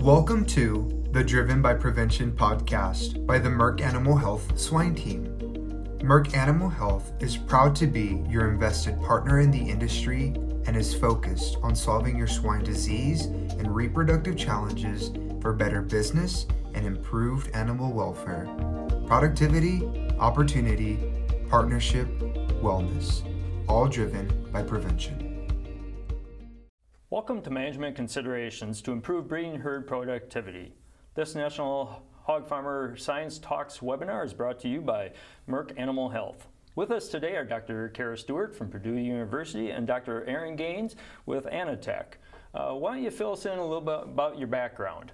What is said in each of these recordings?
Welcome to the Driven by Prevention podcast by the Merck Animal Health Swine Team. Merck Animal Health is proud to be your invested partner in the industry and is focused on solving your swine disease and reproductive challenges for better business and improved animal welfare, productivity, opportunity, partnership, wellness, all driven by prevention. Welcome to Management Considerations to Improve Breeding Herd Productivity. This National Hog Farmer Science Talks webinar is brought to you by Merck Animal Health. With us today are Dr. Kara Stewart from Purdue University and Dr. Aaron Gaines with Anatech. Uh, why don't you fill us in a little bit about your background?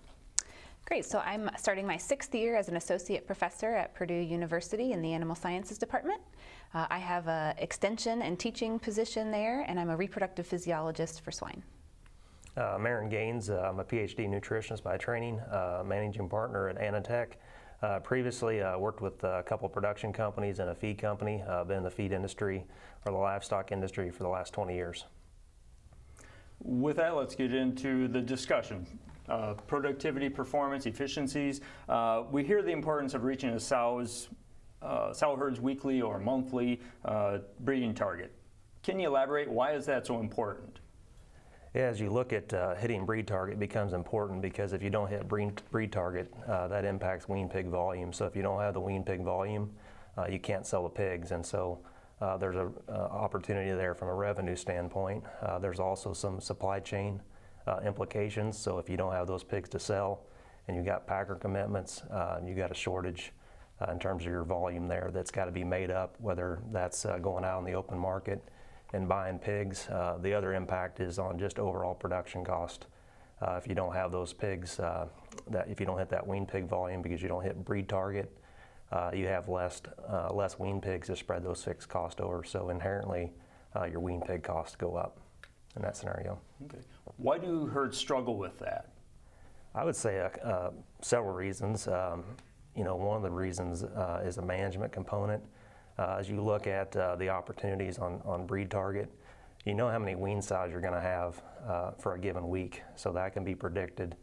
Great, so I'm starting my sixth year as an associate professor at Purdue University in the Animal Sciences Department. Uh, I have an extension and teaching position there, and I'm a reproductive physiologist for swine. Uh, Gaines. Uh, I'm a PhD nutritionist by training, uh, managing partner at Anatech. Uh, previously, I uh, worked with a couple production companies and a feed company. I've uh, been in the feed industry or the livestock industry for the last 20 years. With that, let's get into the discussion. Uh, productivity, performance, efficiencies. we hear the importance of reaching a sow's sow herd's weekly or monthly breeding target. Can you elaborate? Why is that so important? As you look at uh, hitting breed target becomes important because if you don't hit breed, breed target, uh, that impacts wean pig volume. So if you don't have the wean pig volume, uh, you can't sell the pigs. And so uh, there's an uh, opportunity there from a revenue standpoint. Uh, there's also some supply chain implications. So if you don't have those pigs to sell and you've got packer commitments, you've got a shortage in terms of your volume there that's got to be made up, whether that's going out in the open market and buying pigs. Uh, the other impact is on just overall production cost. Uh, if you don't have those pigs, uh, that if you don't hit that wean pig volume because you don't hit breed target, uh, you have less uh, less wean pigs to spread those fixed costs over. So inherently, uh, your wean pig costs go up in that scenario. Okay. Why do herds struggle with that? I would say several reasons. Um, you know, one of the reasons is a management component. Uh, as you look at uh, the opportunities on, on breed target, you know how many wean sows you're going to have uh, for a given week, so that can be predicted.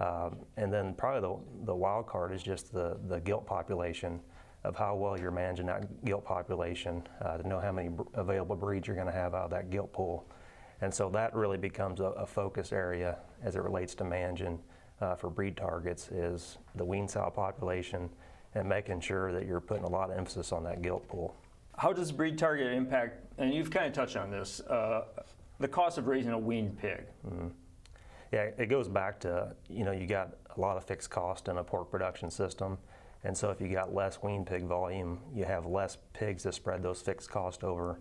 Um, and then probably the, the wild card is just the, the gilt population of how well you're managing that gilt population uh, to know how many available breeds you're going to have out of that gilt pool. And so that really becomes a, a focus area as it relates to managing uh, for breed targets is the wean sow population and making sure that you're putting a lot of emphasis on that gilt pool. How does breed target impact, and you've kind of touched on this, uh, the cost of raising a weaned pig? Mm-hmm. Yeah, it goes back to, you know, you got a lot of fixed cost in a pork production system. And so if you got less wean pig volume, you have less pigs to spread those fixed costs over.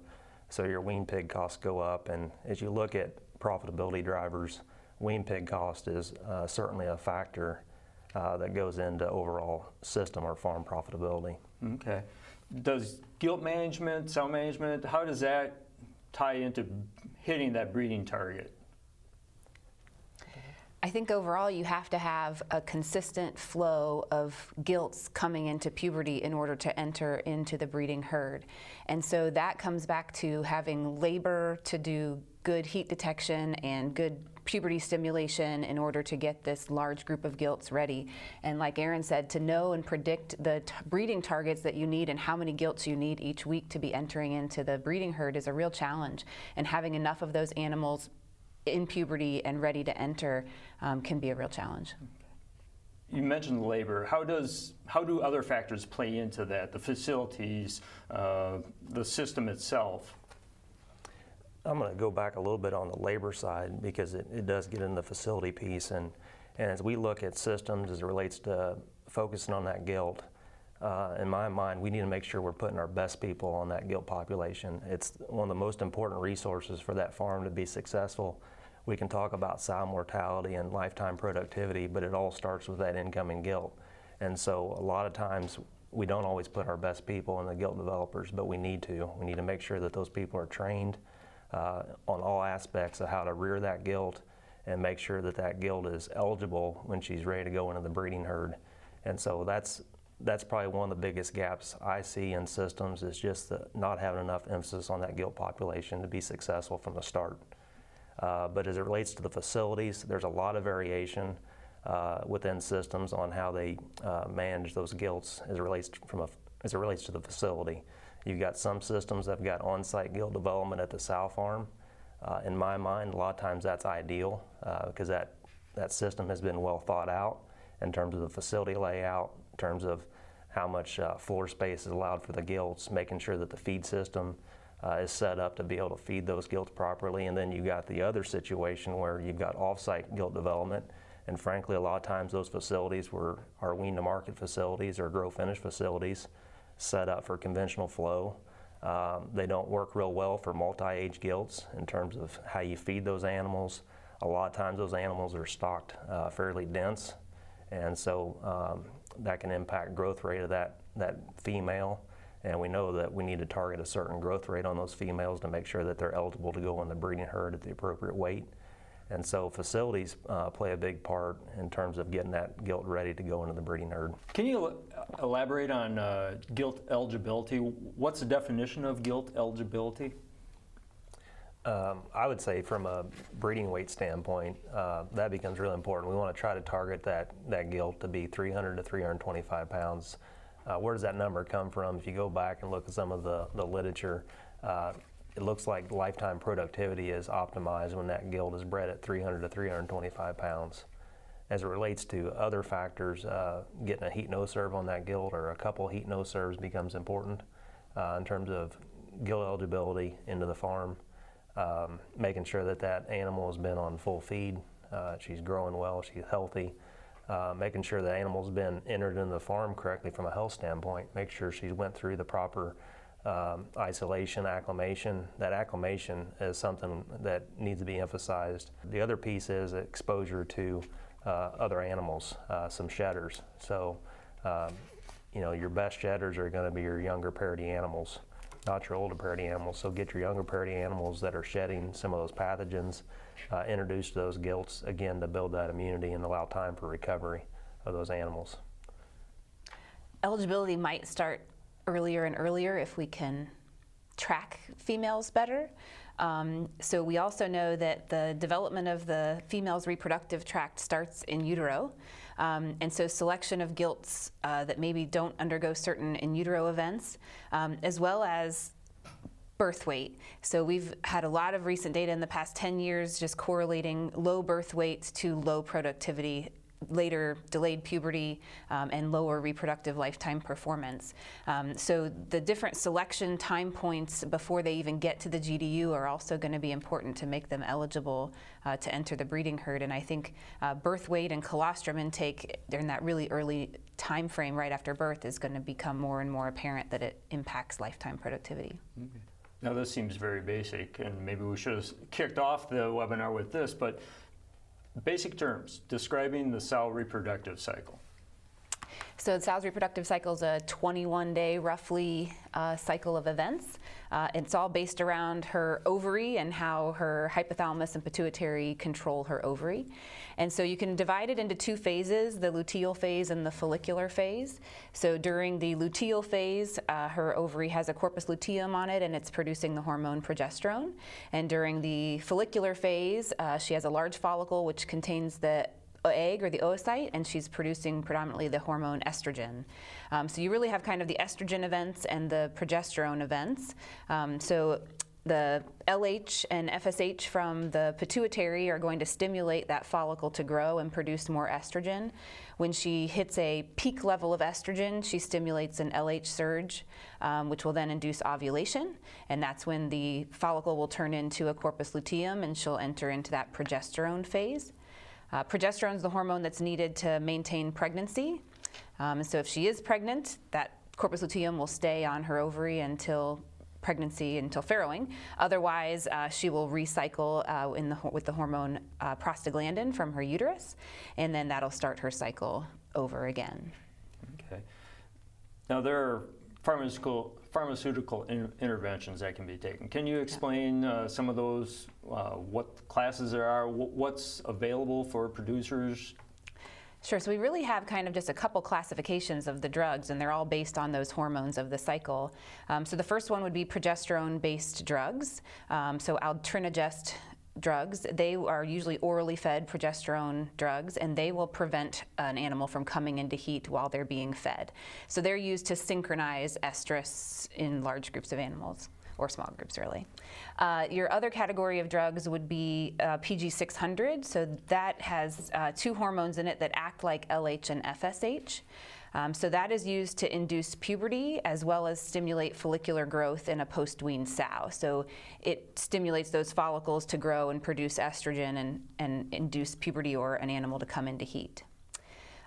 So your wean pig costs go up. And as you look at profitability drivers, wean pig cost is uh, certainly a factor uh, that goes into overall system or farm profitability. Okay. Does gilt management, sow management, how does that tie into hitting that breeding target? I think overall you have to have a consistent flow of gilts coming into puberty in order to enter into the breeding herd. And so that comes back to having labor to do good heat detection and good puberty stimulation in order to get this large group of gilts ready. And like Aaron said, to know and predict the breeding targets that you need and how many gilts you need each week to be entering into the breeding herd is a real challenge. And having enough of those animals in puberty and ready to enter um, can be a real challenge. You mentioned labor. How does how do other factors play into that? The facilities, uh, the system itself. I'm going to go back a little bit on the labor side because it, it does get in the facility piece. And, and as we look at systems as it relates to focusing on that gilt, uh, in my mind, we need to make sure we're putting our best people on that gilt population. It's one of the most important resources for that farm to be successful. We can talk about sow mortality and lifetime productivity, but it all starts with that incoming gilt. And so a lot of times we don't always put our best people in the gilt developers, but we need to. We need to make sure that those people are trained uh, on all aspects of how to rear that gilt and make sure that that gilt is eligible when she's ready to go into the breeding herd. And so that's that's probably one of the biggest gaps I see in systems is just the, not having enough emphasis on that gilt population to be successful from the start. Uh, but as it relates to the facilities, there's a lot of variation. uh, within systems on how they uh, manage those gilts as it relates from a, as it relates to the facility. You've got some systems that have got on-site gilt development at the sow farm. Uh, in my mind, a lot of times that's ideal because that that system has been well thought out in terms of the facility layout, in terms of how much uh, floor space is allowed for the gilts, making sure that the feed system uh, is set up to be able to feed those gilts properly. And then you got the other situation where you've got off-site gilt development. And frankly, a lot of times those facilities were are wean to market facilities or grow finish facilities set up for conventional flow. Um, they don't work real well for multi-age gilts in terms of how you feed those animals. A lot of times those animals are stocked uh, fairly dense, and so um, that can impact growth rate of that, that female. And we know that we need to target a certain growth rate on those females to make sure that they're eligible to go in the breeding herd at the appropriate weight. And so facilities uh, play a big part in terms of getting that gilt ready to go into the breeding herd. Can you elaborate on uh, gilt eligibility? What's the definition of gilt eligibility? Um, I would say from a breeding weight standpoint, uh, that becomes really important. We want to try to target that, that gilt to be 300 to 325 pounds. Uh, where does that number come from? If you go back and look at some of the, the literature, uh, it looks like lifetime productivity is optimized when that gilt is bred at 300 to 325 pounds. As it relates to other factors, uh, getting a heat no serve on that gilt or a couple heat no serves becomes important uh, in terms of gilt eligibility into the farm um, making sure that that animal has been on full feed, uh, she's growing well, she's healthy, uh, making sure the animal's been entered in the farm correctly from a health standpoint, make sure she went through the proper um, isolation, acclimation. That acclimation is something that needs to be emphasized. The other piece is exposure to other animals, uh, some shedders. So, um, you know, your best shedders are going to be your younger parity animals not your older parity animals. So get your younger parity animals that are shedding some of those pathogens, uh, introduce those gilts again to build that immunity and allow time for recovery of those animals. Eligibility might start earlier and earlier if we can track females better. Um, so we also know that the development of the female's reproductive tract starts in utero. Um, and so selection of gilts uh, that maybe don't undergo certain in utero events, um, as well as birth weight. So we've had a lot of recent data in the past 10 years just correlating low birth weights to low productivity later delayed puberty um, and lower reproductive lifetime performance. Um, so the different selection time points before they even get to the GDU are also going to be important to make them eligible uh, to enter the breeding herd. And I think uh, birth weight and colostrum intake during that really early time frame right after birth is going to become more and more apparent that it impacts lifetime productivity. Okay. Now this seems very basic, and maybe we should have kicked off the webinar with this, but Basic terms, describing the cell reproductive cycle. So the sow's reproductive cycle is a 21 day roughly uh, cycle of events. Uh, it's all based around her ovary and how her hypothalamus and pituitary control her ovary. And so you can divide it into two phases, the luteal phase and the follicular phase. So during the luteal phase, uh, her ovary has a corpus luteum on it and it's producing the hormone progesterone. And during the follicular phase, uh, she has a large follicle which contains the egg or the oocyte, and she's producing predominantly the hormone estrogen. Um, so you really have kind of the estrogen events and the progesterone events. Um, so the LH and FSH from the pituitary are going to stimulate that follicle to grow and produce more estrogen. When she hits a peak level of estrogen, she stimulates an LH surge, um, which will then induce ovulation, and that's when the follicle will turn into a corpus luteum and she'll enter into that progesterone phase. Uh, progesterone is the hormone that's needed to maintain pregnancy. Um, so if she is pregnant, that corpus luteum will stay on her ovary until pregnancy until farrowing. Otherwise, uh, she will recycle uh, the, with the hormone uh, prostaglandin from her uterus, and then that'll start her cycle over again. Okay. Now there are pharmaceutical pharmaceutical in interventions that can be taken. Can you explain uh, some of those? Uh, what classes there are? what's available for producers? Sure. So we really have kind of just a couple classifications of the drugs, and they're all based on those hormones of the cycle. Um, so the first one would be progesterone-based drugs. Um, so altrenogest drugs. They are usually orally fed progesterone drugs, and they will prevent an animal from coming into heat while they're being fed. So they're used to synchronize estrus in large groups of animals or small groups really. Uh, your other category of drugs would be uh, PG600. So that has uh, two hormones in it that act like LH and FSH. Um, so that is used to induce puberty as well as stimulate follicular growth in a post-wean sow. So it stimulates those follicles to grow and produce estrogen and, and induce puberty or an animal to come into heat.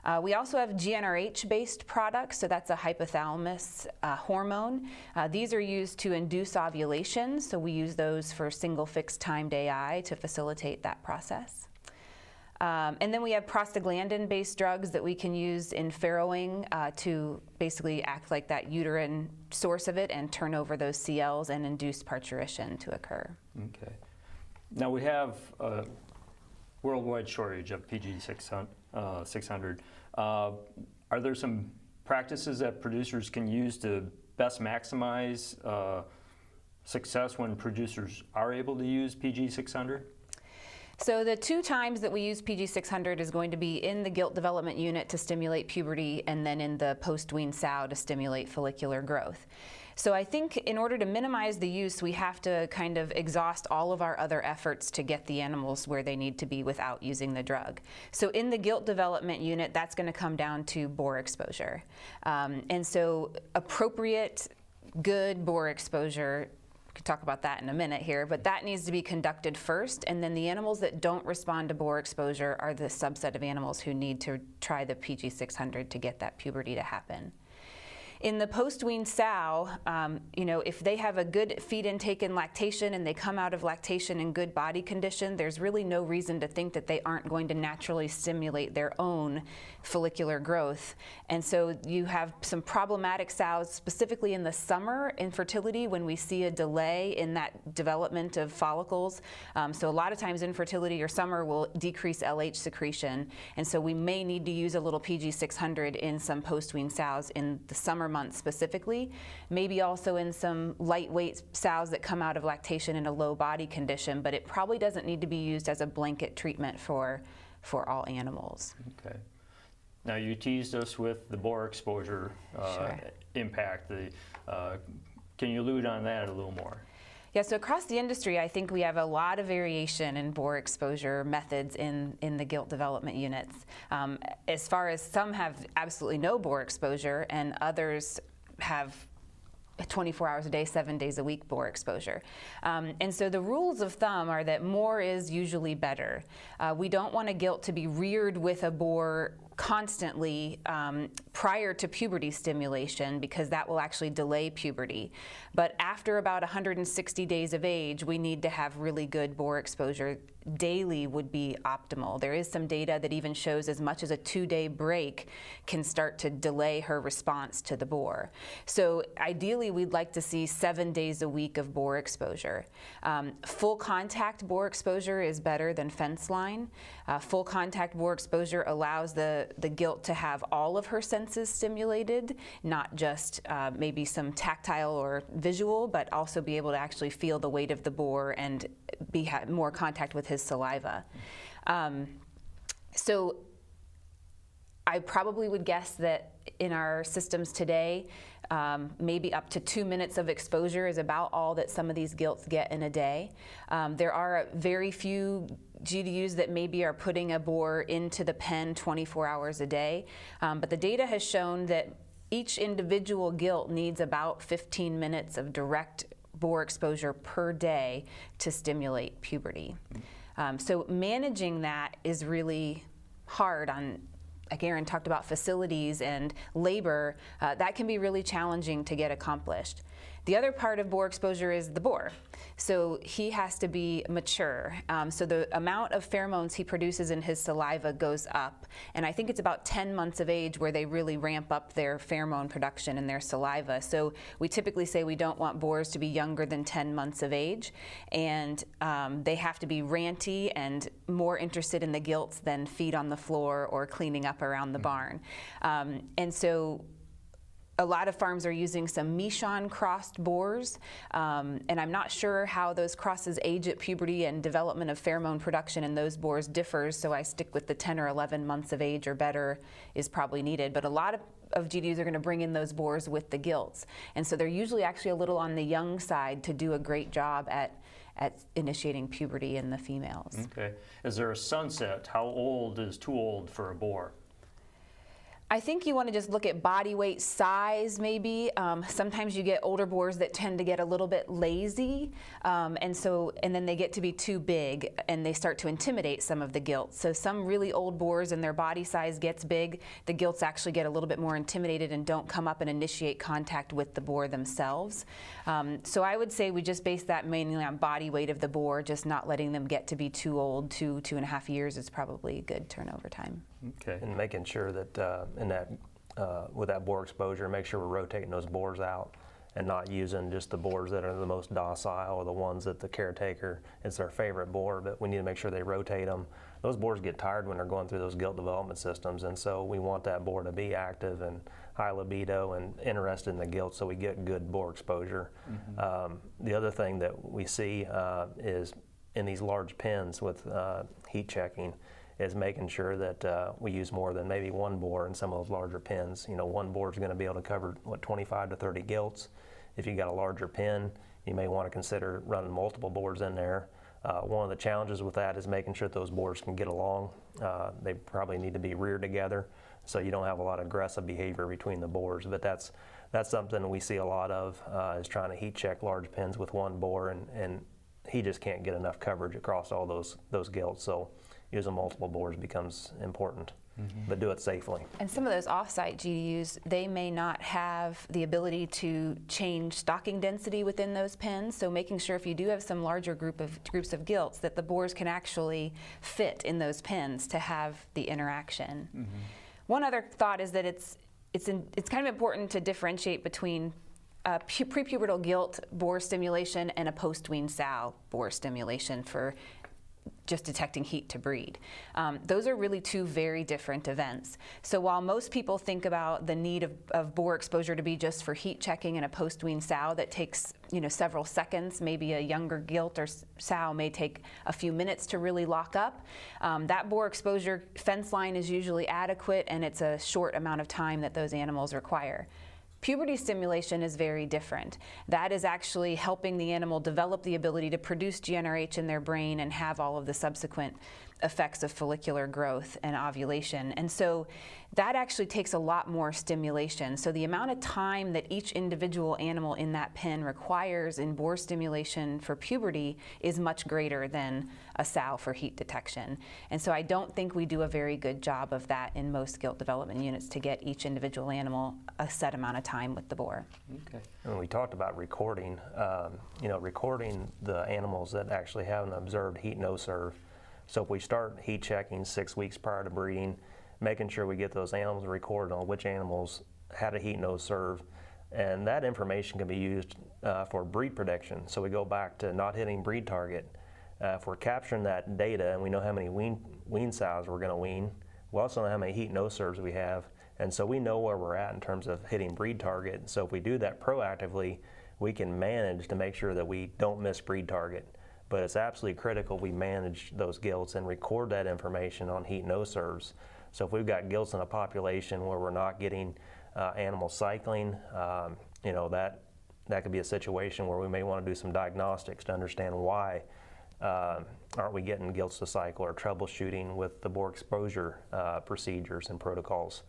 Uh, we also have GnRH-based products, so that's a hypothalamus uh, hormone. Uh, these are used to induce ovulation, so we use those for single fixed timed AI to facilitate that process. Um, and then we have prostaglandin-based drugs that we can use in farrowing uh, to basically act like that uterine source of it and turn over those CLs and induce parturition to occur. Okay. Now we have a worldwide shortage of PG 600. Uh, 600. Uh, are there some practices that producers can use to best maximize uh, success when producers are able to use PG 600? So the two times that we use PG600 is going to be in the gilt development unit to stimulate puberty and then in the post-wean sow to stimulate follicular growth. So I think in order to minimize the use, we have to kind of exhaust all of our other efforts to get the animals where they need to be without using the drug. So in the gilt development unit, that's going to come down to boar exposure. Um, and so appropriate, good boar exposure could talk about that in a minute here, but that needs to be conducted first, and then the animals that don't respond to boar exposure are the subset of animals who need to try the PG600 to get that puberty to happen. In the post-wean sow, um, you know, if they have a good feed intake and lactation and they come out of lactation in good body condition, there's really no reason to think that they aren't going to naturally stimulate their own follicular growth. And so you have some problematic sows, specifically in the summer infertility, when we see a delay in that development of follicles. Um, so a lot of times infertility or summer will decrease LH secretion. And so we may need to use a little PG600 in some post-wean sows in the summer months specifically, maybe also in some lightweight sows that come out of lactation in a low body condition, but it probably doesn't need to be used as a blanket treatment for, for all animals. Okay. Now you teased us with the boar exposure uh, sure. impact. The, uh, can you allude on that a little more? Yeah, so across the industry, I think we have a lot of variation in boar exposure methods in, in the gilt development units. Um, as far as some have absolutely no boar exposure and others have 24 hours a day, seven days a week boar exposure. Um, and so the rules of thumb are that more is usually better. Uh, we don't want a gilt to be reared with a boar constantly um, prior to puberty stimulation because that will actually delay puberty. But after about 160 days of age, we need to have really good boar exposure daily would be optimal. There is some data that even shows as much as a two-day break can start to delay her response to the boar. So ideally, we'd like to see seven days a week of boar exposure. Um, full contact boar exposure is better than fence line. Uh, full contact boar exposure allows the, the gilt to have all of her senses stimulated, not just uh, maybe some tactile or visual, but also be able to actually feel the weight of the boar and be more contact with his saliva. Um, so I probably would guess that in our systems today, um, maybe up to two minutes of exposure is about all that some of these gilts get in a day. Um, there are very few GDUs that maybe are putting a boar into the pen 24 hours a day, um, but the data has shown that each individual gilt needs about 15 minutes of direct boar exposure per day to stimulate puberty. Um, so managing that is really hard on like Aaron talked about facilities and labor, uh, that can be really challenging to get accomplished. The other part of boar exposure is the boar. So he has to be mature. Um, so the amount of pheromones he produces in his saliva goes up. And I think it's about 10 months of age where they really ramp up their pheromone production in their saliva. So we typically say we don't want boars to be younger than 10 months of age. And um, they have to be ranty and more interested in the gilts than feed on the floor or cleaning up around the barn. Um, and so a lot of farms are using some Meishan crossed boars, um, and I'm not sure how those crosses age at puberty and development of pheromone production in those boars differs, so I stick with the 10 or 11 months of age or better is probably needed. But a lot of of GDUs are going to bring in those boars with the gilts. And so they're usually actually a little on the young side to do a great job at at initiating puberty in the females. Okay. Is there a sunset? How old is too old for a boar? I think you want to just look at body weight size maybe. Um, sometimes you get older boars that tend to get a little bit lazy um, and so and then they get to be too big and they start to intimidate some of the gilts. So some really old boars and their body size gets big, the gilts actually get a little bit more intimidated and don't come up and initiate contact with the boar themselves. Um, so I would say we just base that mainly on body weight of the boar, just not letting them get to be too old. Two, two and a half years is probably a good turnover time. Okay. And making sure that uh, in that uh, with that boar exposure, make sure we're rotating those boars out and not using just the boars that are the most docile or the ones that the caretaker is their favorite boar. But we need to make sure they rotate them. Those boars get tired when they're going through those gilt development systems, and so we want that boar to be active and high libido and interested in the gilt, so we get good boar exposure. Mm-hmm. Um, the other thing that we see uh, is in these large pens with uh, heat checking is making sure that uh, we use more than maybe one boar in some of those larger pins. You know, one boar is going to be able to cover what 25 to 30 gilts. If you got a larger pin, you may want to consider running multiple boars in there. Uh, one of the challenges with that is making sure those boars can get along. Uh, they probably need to be reared together, so you don't have a lot of aggressive behavior between the boars. But that's that's something we see a lot of uh, is trying to heat check large pins with one boar, and, and he just can't get enough coverage across all those those gilts. So using multiple boars becomes important. Mm-hmm. But do it safely. And some of those offsite GDUs, they may not have the ability to change stocking density within those pens. So making sure if you do have some larger group of groups of gilts, that the boars can actually fit in those pens to have the interaction. Mm-hmm. One other thought is that it's it's in, it's kind of important to differentiate between a prepubertal gilt boar stimulation and a post-wean sow boar stimulation for just detecting heat to breed. Um, those are really two very different events. So while most people think about the need of, of boar exposure to be just for heat checking in a post-wean sow that takes you know several seconds, maybe a younger gilt or sow may take a few minutes to really lock up. Um, that boar exposure fence line is usually adequate and it's a short amount of time that those animals require. Puberty stimulation is very different. That is actually helping the animal develop the ability to produce GnRH in their brain and have all of the subsequent effects of follicular growth and ovulation. And so that actually takes a lot more stimulation. So the amount of time that each individual animal in that pen requires in boar stimulation for puberty is much greater than a sow for heat detection. And so I don't think we do a very good job of that in most gilt development units to get each individual animal a set amount of time with the boar. Okay. And we talked about recording, um, you know, recording the animals that actually have an observed heat no serve. So if we start heat checking six weeks prior to breeding, making sure we get those animals recorded on which animals had a heat no serve. And that information can be used uh, for breed prediction. So we go back to not hitting breed target. Uh, if we're capturing that data and we know how many wean, wean sows we're going to wean, we also know how many heat no serves we have. And so we know where we're at in terms of hitting breed target. So if we do that proactively, we can manage to make sure that we don't miss breed target. But it's absolutely critical we manage those gilts and record that information on heat no serves so if we've got gilts in a population where we're not getting uh, animal cycling, um, you know that that could be a situation where we may want to do some diagnostics to understand why uh, aren't we getting gilts to cycle or troubleshooting with the boar exposure uh, procedures and protocols.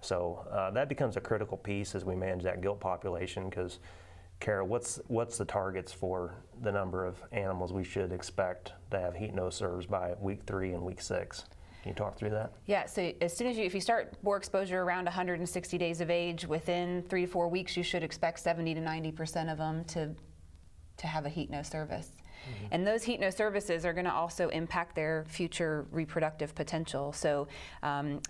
So uh, that becomes a critical piece as we manage that gilt population because Kara, what's what's the targets for the number of animals we should expect to have heat no serves by week three and week six? Can you talk through that? Yeah, so as soon as you, if you start boar exposure around 160 days of age, within three to four weeks, you should expect 70 to 90% of them to, to have a heat no service. Mm-hmm. And those heat no services are going to also impact their future reproductive potential. So um,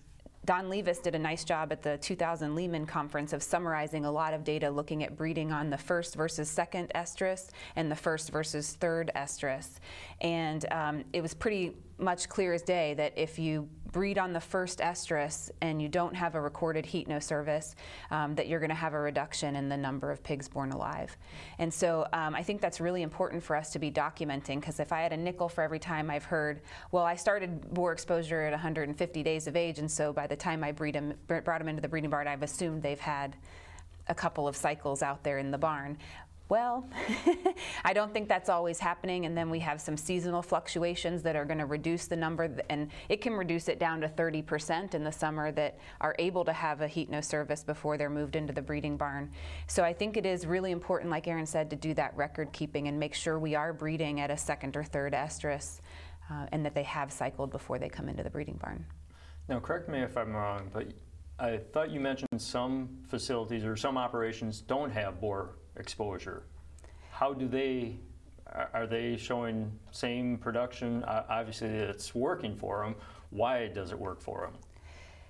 Don Levis did a nice job at the 2000 Leman conference of summarizing a lot of data looking at breeding on the first versus second estrus and the first versus third estrus. And um, it was pretty much clear as day that if you breed on the first estrus and you don't have a recorded heat no service, um, that you're going to have a reduction in the number of pigs born alive. And so um, I think that's really important for us to be documenting because if I had a nickel for every time I've heard, well, I started boar exposure at 150 days of age, and so by the time I them, brought them into the breeding barn, I've assumed they've had a couple of cycles out there in the barn. Well, I don't think that's always happening, and then we have some seasonal fluctuations that are going to reduce the number, and it can reduce it down to 30% in the summer that are able to have a heat no service before they're moved into the breeding barn. So I think it is really important, like Aaron said, to do that record keeping and make sure we are breeding at a second or third estrus, uh, and that they have cycled before they come into the breeding barn. Now, correct me if I'm wrong, but I thought you mentioned some facilities or some operations don't have boar exposure. How do they, are they showing same production? Obviously, it's working for them. Why does it work for them?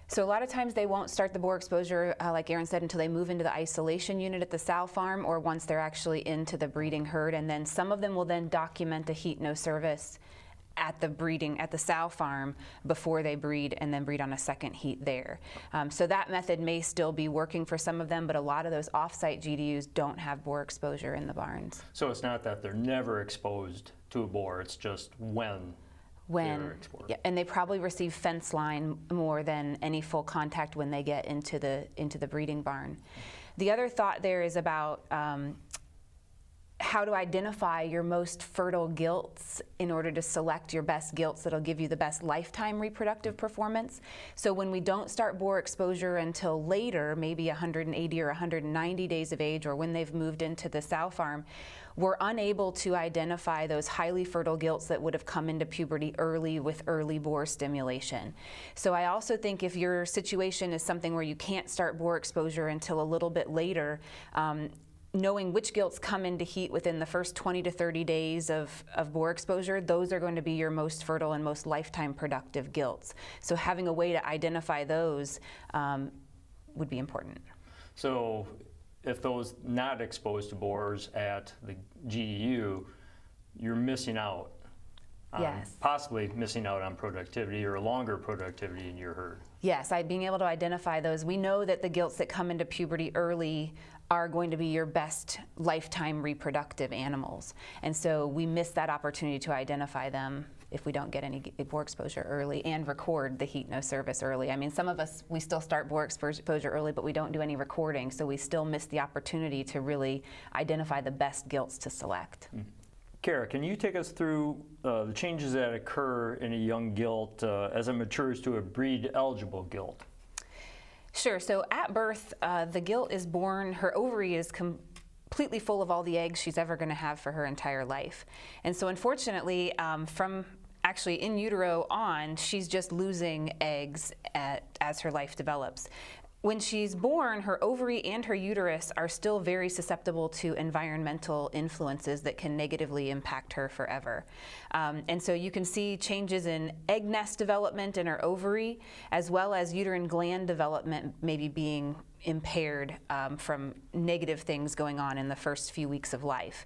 So a lot of times they won't start the boar exposure, uh, like Aaron said, until they move into the isolation unit at the sow farm or once they're actually into the breeding herd. And then some of them will then document a heat no service at the breeding at the sow farm before they breed and then breed on a second heat there. Um, so that method may still be working for some of them, but a lot of those off-site GDUs don't have boar exposure in the barns. So it's not that they're never exposed to a boar; it's just when. When, yeah, and they probably receive fence line more than any full contact when they get into the into the breeding barn. The other thought there is about um, how to identify your most fertile gilts in order to select your best gilts that'll give you the best lifetime reproductive performance. So when we don't start boar exposure until later, maybe 180 or 190 days of age, or when they've moved into the sow farm, we're unable to identify those highly fertile gilts that would have come into puberty early with early boar stimulation. So I also think if your situation is something where you can't start boar exposure until a little bit later, um, knowing which gilts come into heat within the first 20 to 30 days of, of boar exposure, those are going to be your most fertile and most lifetime productive gilts. So having a way to identify those um, would be important. So if those not exposed to boars at the GDU, you're missing out. yes. Possibly missing out on productivity or longer productivity in your herd. Yes, I, being able to identify those. We know that the gilts that come into puberty early are going to be your best lifetime reproductive animals. And so we miss that opportunity to identify them if we don't get any boar exposure early and record the heat no service early. I mean, some of us, we still start boar exposure early, but we don't do any recording, so we still miss the opportunity to really identify the best gilts to select. Mm. Kara, can you take us through uh, the changes that occur in a young gilt uh, as it matures to a breed eligible gilt? Sure. So at birth, uh, the gilt is born, her ovary is completely full of all the eggs she's ever going to have for her entire life. And so, unfortunately, um, from actually in utero on, she's just losing eggs at, as her life develops. When she's born, her ovary and her uterus are still very susceptible to environmental influences that can negatively impact her forever. Um, and so you can see changes in egg nest development in her ovary, as well as uterine gland development maybe being impaired um, from negative things going on in the first few weeks of life.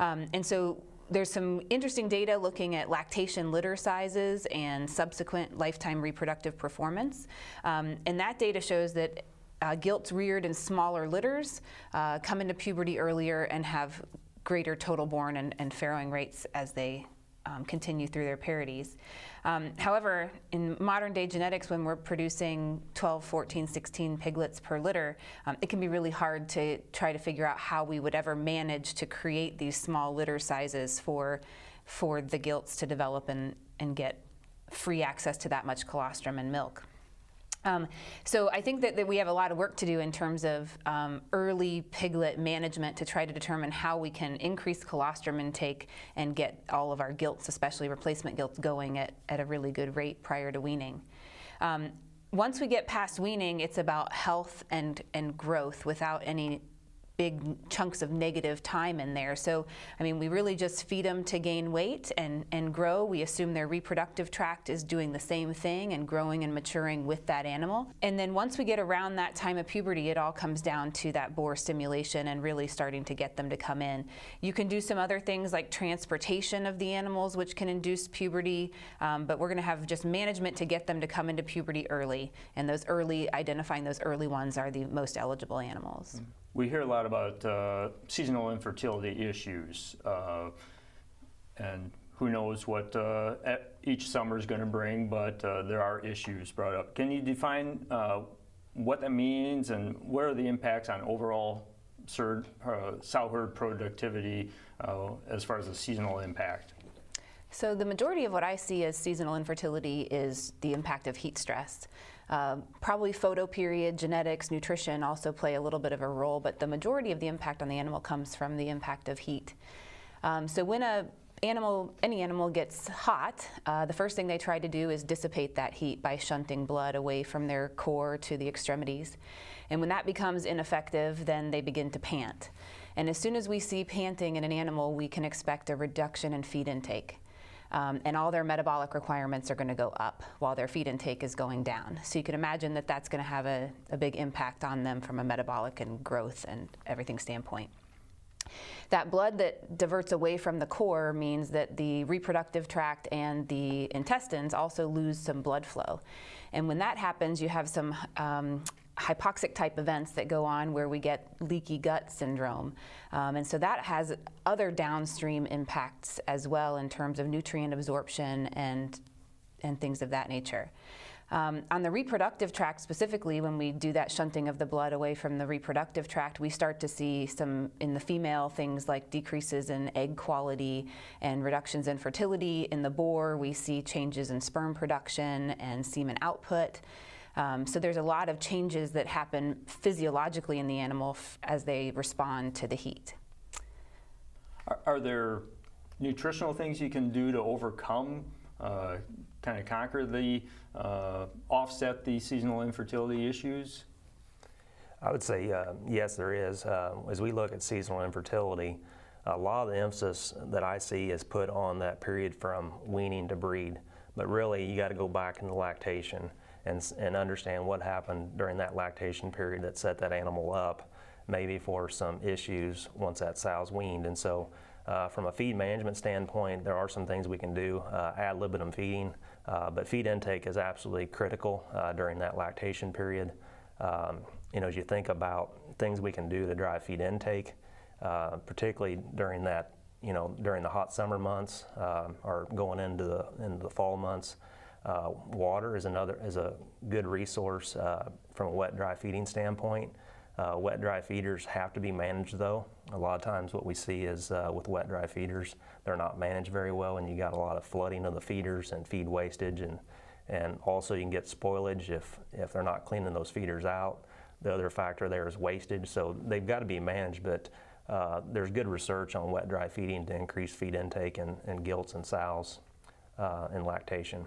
Um, and so there's some interesting data looking at lactation litter sizes and subsequent lifetime reproductive performance. Um, and that data shows that uh, gilts reared in smaller litters uh, come into puberty earlier and have greater total born and, and farrowing rates as they um, continue through their parities. Um, however, in modern day genetics, when we're producing 12, 14, 16 piglets per litter, um, it can be really hard to try to figure out how we would ever manage to create these small litter sizes for, for the gilts to develop and, and get free access to that much colostrum and milk. Um, so I think that, that, we have a lot of work to do in terms of um, early piglet management to try to determine how we can increase colostrum intake and get all of our gilts, especially replacement gilts, going at, at a really good rate prior to weaning. Um, once we get past weaning, it's about health and, and growth without any big chunks of negative time in there. So, I mean, we really just feed them to gain weight and, and grow. We assume their reproductive tract is doing the same thing and growing and maturing with that animal. And then once we get around that time of puberty, it all comes down to that boar stimulation and really starting to get them to come in. You can do some other things like transportation of the animals, which can induce puberty, um, but we're going to have just management to get them to come into puberty early. And those early, identifying those early ones are the most eligible animals. Mm-hmm. We hear a lot about uh, seasonal infertility issues, uh, and who knows what uh, each summer is going to bring, but uh, there are issues brought up. Can you define uh, what that means and what are the impacts on overall sow herd productivity as far as the seasonal impact? So the majority of what I see as seasonal infertility is the impact of heat stress. Uh, probably photoperiod, genetics, nutrition also play a little bit of a role, but the majority of the impact on the animal comes from the impact of heat. Um, so when a animal, any animal gets hot, uh, the first thing they try to do is dissipate that heat by shunting blood away from their core to the extremities. And when that becomes ineffective, then they begin to pant. And as soon as we see panting in an animal, we can expect a reduction in feed intake um, and all their metabolic requirements are going to go up while their feed intake is going down. So you can imagine that that's going to have a, a big impact on them from a metabolic and growth and everything standpoint. That blood that diverts away from the core means that the reproductive tract and the intestines also lose some blood flow. And when that happens, you have some um, hypoxic type events that go on where we get leaky gut syndrome. Um, and so that has other downstream impacts as well in terms of nutrient absorption and, and things of that nature. Um, on the reproductive tract specifically, when we do that shunting of the blood away from the reproductive tract, we start to see some in the female things like decreases in egg quality and reductions in fertility. In the boar, we see changes in sperm production and semen output. Um, so there's a lot of changes that happen physiologically in the animal f- as they respond to the heat. Are, are, there nutritional things you can do to overcome, uh, kind of conquer the, uh, offset the seasonal infertility issues? I would say uh, yes, there is. Uh, as we look at seasonal infertility, a lot of the emphasis that I see is put on that period from weaning to breed. But really, you got to go back into lactation and, and understand what happened during that lactation period that set that animal up, maybe for some issues once that sow's weaned. And so, uh, from a feed management standpoint, there are some things we can do. Uh, ad libitum feeding, uh, but feed intake is absolutely critical uh, during that lactation period. Um, you know, as you think about things we can do to drive feed intake, uh, particularly during that, you know, during the hot summer months um, or going into the into the fall months. Uh, water is another is a good resource uh, from a wet dry feeding standpoint. Uh, wet dry feeders have to be managed though. A lot of times what we see is uh, with wet dry feeders, they're not managed very well and you got a lot of flooding of the feeders and feed wastage and and also you can get spoilage if if they're not cleaning those feeders out. The other factor there is wastage, so they've got to be managed, but uh, there's good research on wet dry feeding to increase feed intake and, and gilts and sows uh, in lactation.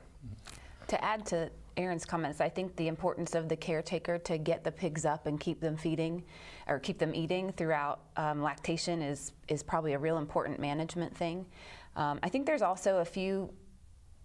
To add to Aaron's comments, I think the importance of the caretaker to get the pigs up and keep them feeding or keep them eating throughout um, lactation is, is probably a real important management thing. Um, I think there's also a few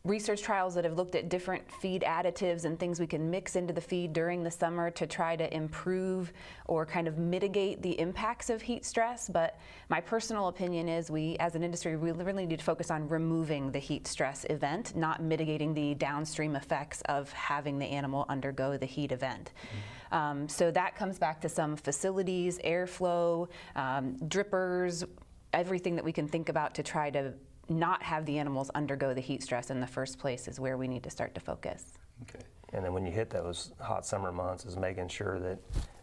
research trials that have looked at different feed additives and things we can mix into the feed during the summer to try to improve or kind of mitigate the impacts of heat stress. But my personal opinion is we, as an industry, we really need to focus on removing the heat stress event, not mitigating the downstream effects of having the animal undergo the heat event. Mm-hmm. Um, so that comes back to some facilities, airflow, um, drippers, everything that we can think about to try to not have the animals undergo the heat stress in the first place is where we need to start to focus. Okay. And then when you hit those hot summer months, is making sure that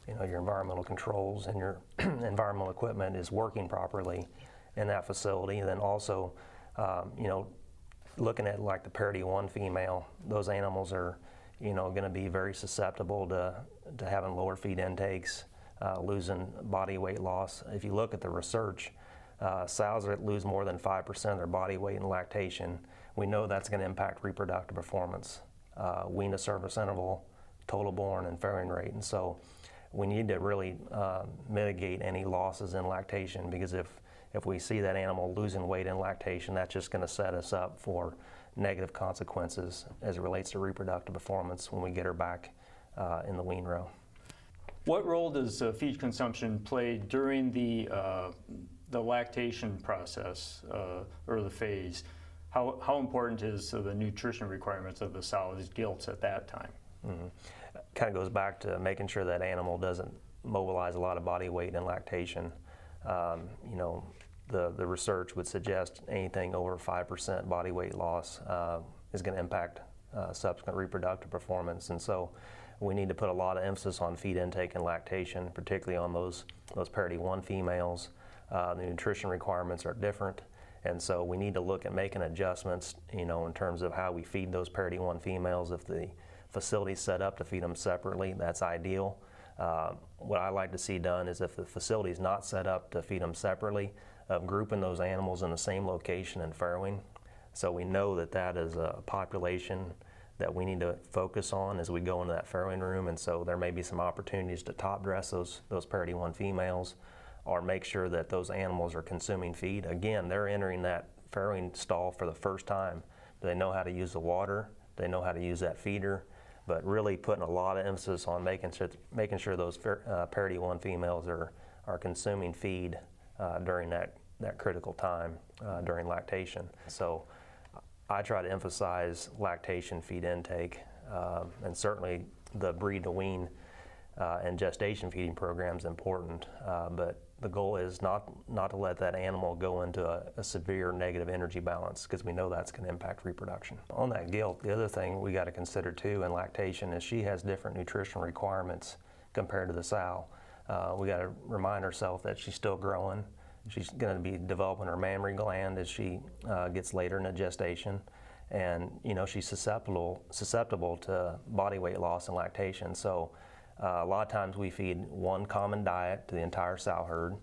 you know your environmental controls and your environmental equipment is working properly in that facility. And then also, um, you know, looking at like the parity one female, those animals are you know going to be very susceptible to to having lower feed intakes, uh, losing body weight loss. If you look at the research uh, sows that lose more than 5% of their body weight in lactation, we know that's going to impact reproductive performance, uh, wean to service interval, total born, and farrowing rate. And so we need to really uh, mitigate any losses in lactation because if, if we see that animal losing weight in lactation, that's just going to set us up for negative consequences as it relates to reproductive performance when we get her back uh, in the wean row. What role does uh, feed consumption play during the, uh, the lactation process uh, or the phase? How, how important is the nutrition requirements of the solids gilts at that time? Mm-hmm. Kind of goes back to making sure that animal doesn't mobilize a lot of body weight in lactation. Um, you know, the, the research would suggest anything over 5% body weight loss uh, is going to impact uh, subsequent reproductive performance. And so we need to put a lot of emphasis on feed intake and lactation, particularly on those, those parity 1 females. Uh, the nutrition requirements are different. And so we need to look at making adjustments, you know, in terms of how we feed those parity 1 females. If the facility's set up to feed them separately, that's ideal. Uh, what I like to see done is if the facility is not set up to feed them separately, grouping those animals in the same location and farrowing. So we know that that is a population that we need to focus on as we go into that farrowing room. And so there may be some opportunities to top dress those, those parity one females or make sure that those animals are consuming feed. Again, they're entering that farrowing stall for the first time. They know how to use the water? They know how to use that feeder? But really putting a lot of emphasis on making sure, making sure those uh, parity one females are, are consuming feed uh, during that, that critical time uh, during lactation. So I try to emphasize lactation feed intake um, and certainly the breed to wean uh, and gestation feeding program is important, uh, but the goal is not, not to let that animal go into a, a severe negative energy balance because we know that's going to impact reproduction. On that gilt, the other thing we got to consider too in lactation is she has different nutritional requirements compared to the sow. Uh, we got to remind ourselves that she's still growing. She's going to be developing her mammary gland as she uh, gets later in a gestation, and you know she's susceptible susceptible to body weight loss and lactation. So uh, a lot of times we feed one common diet to the entire sow herd.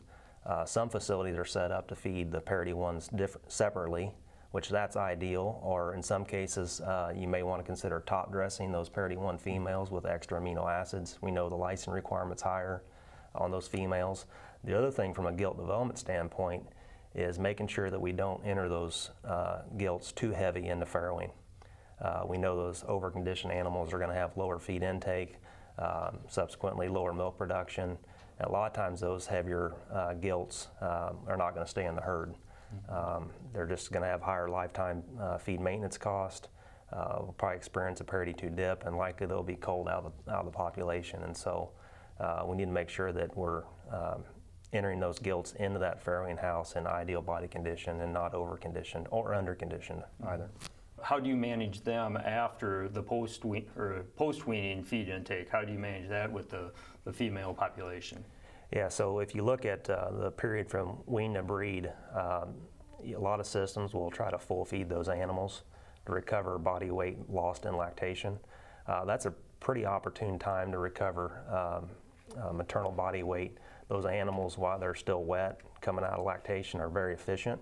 Uh, some facilities are set up to feed the parity ones separately, which that's ideal. Or in some cases, uh, you may want to consider top dressing those parity one females with extra amino acids. We know the lysine requirement's higher on those females. The other thing from a gilt development standpoint is making sure that we don't enter those uh, gilts too heavy into farrowing. Uh, we know those overconditioned animals are going to have lower feed intake, um, subsequently lower milk production. And a lot of times those heavier uh, gilts um, are not going to stay in the herd. Um, they're just going to have higher lifetime uh, feed maintenance cost. Uh, will probably experience a parity 2 dip and likely they'll be culled out of the, out of the population. And so uh, we need to make sure that we're um, entering those gilts into that farrowing house in ideal body condition and not over conditioned or under conditioned either. How do you manage them after the post or post weaning feed intake? How do you manage that with the, the female population? Yeah, so if you look at uh, the period from wean to breed, um, a lot of systems will try to full feed those animals to recover body weight lost in lactation. Uh, that's a pretty opportune time to recover um, uh, maternal body weight. Those animals, while they're still wet, coming out of lactation, are very efficient.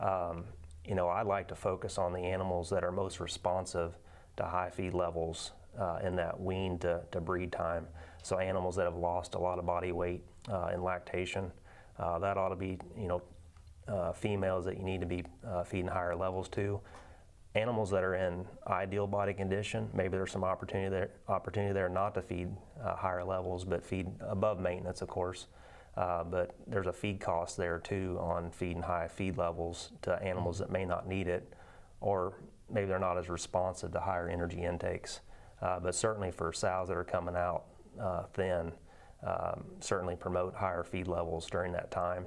Um, you know, I like to focus on the animals that are most responsive to high feed levels uh, in that wean to, to, breed time. So animals that have lost a lot of body weight uh, in lactation, uh, that ought to be, you know, uh, females that you need to be uh, feeding higher levels to animals that are in ideal body condition, maybe there's some opportunity there, opportunity there not to feed uh, higher levels, but feed above maintenance, of course. Uh, but there's a feed cost there too on feeding high feed levels to animals that may not need it, or maybe they're not as responsive to higher energy intakes. Uh, but certainly for sows that are coming out uh, thin, um, certainly promote higher feed levels during that time.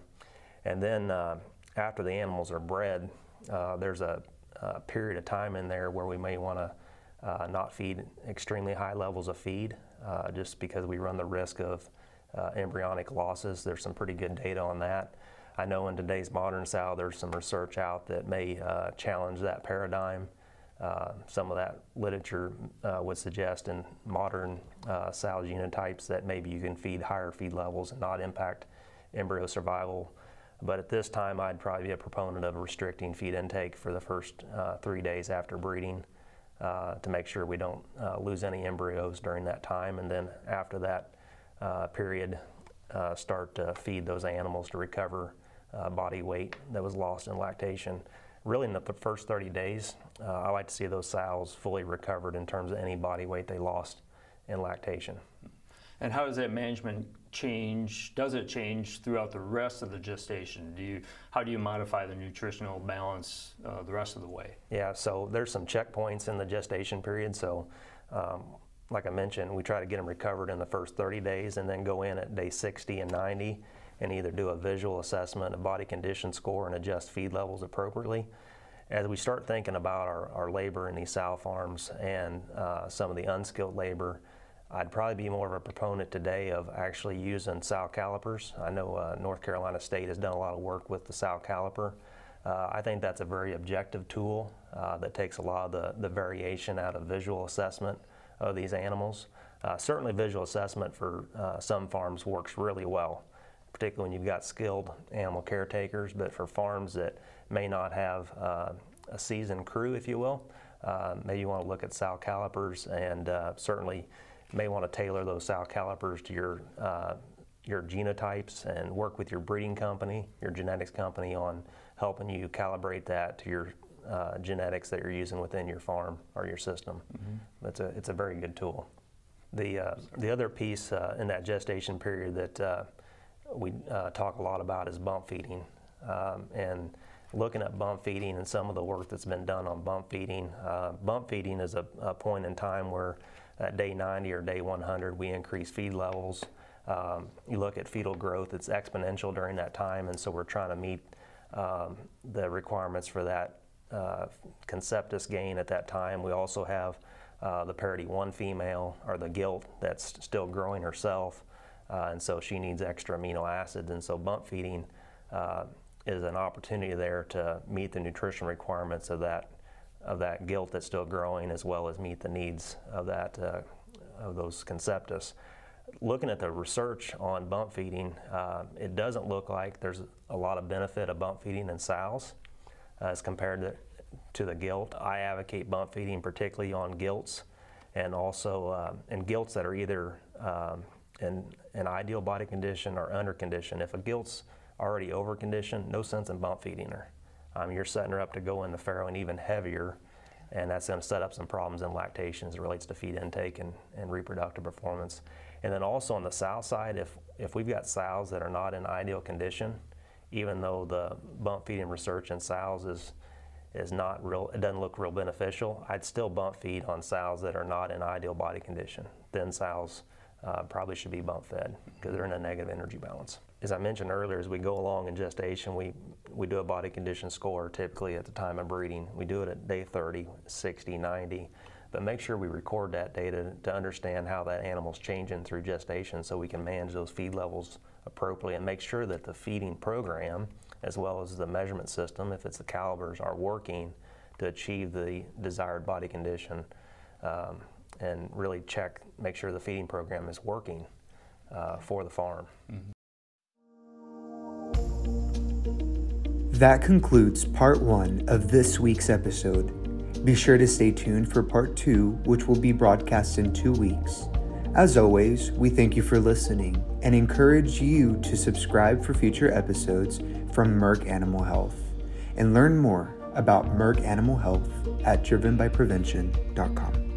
And then uh, after the animals are bred, uh, there's a uh, period of time in there where we may want to not feed extremely high levels of feed just because we run the risk of uh, embryonic losses. There's some pretty good data on that. I know in today's modern sow there's some research out that may uh, challenge that paradigm. Uh, some of that literature would suggest in modern sow genotypes that maybe you can feed higher feed levels and not impact embryo survival but at this time, I'd probably be a proponent of restricting feed intake for the first uh, three days after breeding uh, to make sure we don't uh, lose any embryos during that time. And then after that uh, period uh, start to feed those animals to recover uh, body weight that was lost in lactation. Really, in the first 30 days, uh, I like to see those sows fully recovered in terms of any body weight they lost in lactation. And how does that management change? Does it change throughout the rest of the gestation? Do you how do you modify the nutritional balance uh, the rest of the way? Yeah, so there's some checkpoints in the gestation period. So, um, like I mentioned, we try to get them recovered in the first 30 days, and then go in at day 60 and 90, and either do a visual assessment, a body condition score, and adjust feed levels appropriately. As we start thinking about our, our labor in these sow farms and uh, some of the unskilled labor I'd probably be more of a proponent today of actually using sow calipers. I know uh, North Carolina State has done a lot of work with the sow caliper. Uh, I think that's a very objective tool uh, that takes a lot of the, the variation out of visual assessment of these animals. Uh, certainly visual assessment for uh, some farms works really well, particularly when you've got skilled animal caretakers, but for farms that may not have uh, a seasoned crew, if you will, maybe you want to look at sow calipers and certainly may want to tailor those sow calipers to your uh, your genotypes and work with your breeding company, your genetics company on helping you calibrate that to your uh, genetics that you're using within your farm or your system. Mm-hmm. It's a it's a very good tool. The uh, the other piece uh, in that gestation period that uh, we uh, talk a lot about is bump feeding um, and looking at bump feeding and some of the work that's been done on bump feeding. bump feeding is a, a point in time where at day 90 or day 100, we increase feed levels. Um, you look at fetal growth, it's exponential during that time, and so we're trying to meet um, the requirements for that uh, conceptus gain at that time. We also have uh, the parity 1 female, or the gilt, that's still growing herself, uh, and so she needs extra amino acids, and so bump feeding uh, is an opportunity there to meet the nutrition requirements of that of that gilt that's still growing as well as meet the needs of that uh, of those conceptus. Looking at the research on bump feeding, uh, it doesn't look like there's a lot of benefit of bump feeding in sows as compared to, to the gilt. I advocate bump feeding particularly on gilts and also uh, in gilts that are either um, in an ideal body condition or under condition. If a gilt's already over condition, no sense in bump feeding her um, you're setting her up to go in the farrow and even heavier, and that's going to set up some problems in lactation as it relates to feed intake and, and reproductive performance. And then also on the sow side, if, if we've got sows that are not in ideal condition, even though the bump feeding research in sows is is not real, it doesn't look real beneficial, I'd still bump feed on sows that are not in ideal body condition. Then sows uh, probably should be bump fed because they're in a negative energy balance. As I mentioned earlier, as we go along in gestation, we, we do a body condition score typically at the time of breeding. We do it at day 30, 60, 90, but make sure we record that data to understand how that animal's changing through gestation so we can manage those feed levels appropriately and make sure that the feeding program as well as the measurement system, if it's the calipers, are working to achieve the desired body condition. Um, and really check, make sure the feeding program is working uh, for the farm. Mm-hmm. That concludes part one of this week's episode. Be sure to stay tuned for part two, which will be broadcast in two weeks. As always, we thank you for listening and encourage you to subscribe for future episodes from Merck Animal Health and learn more about Merck Animal Health at drivenbyprevention.com.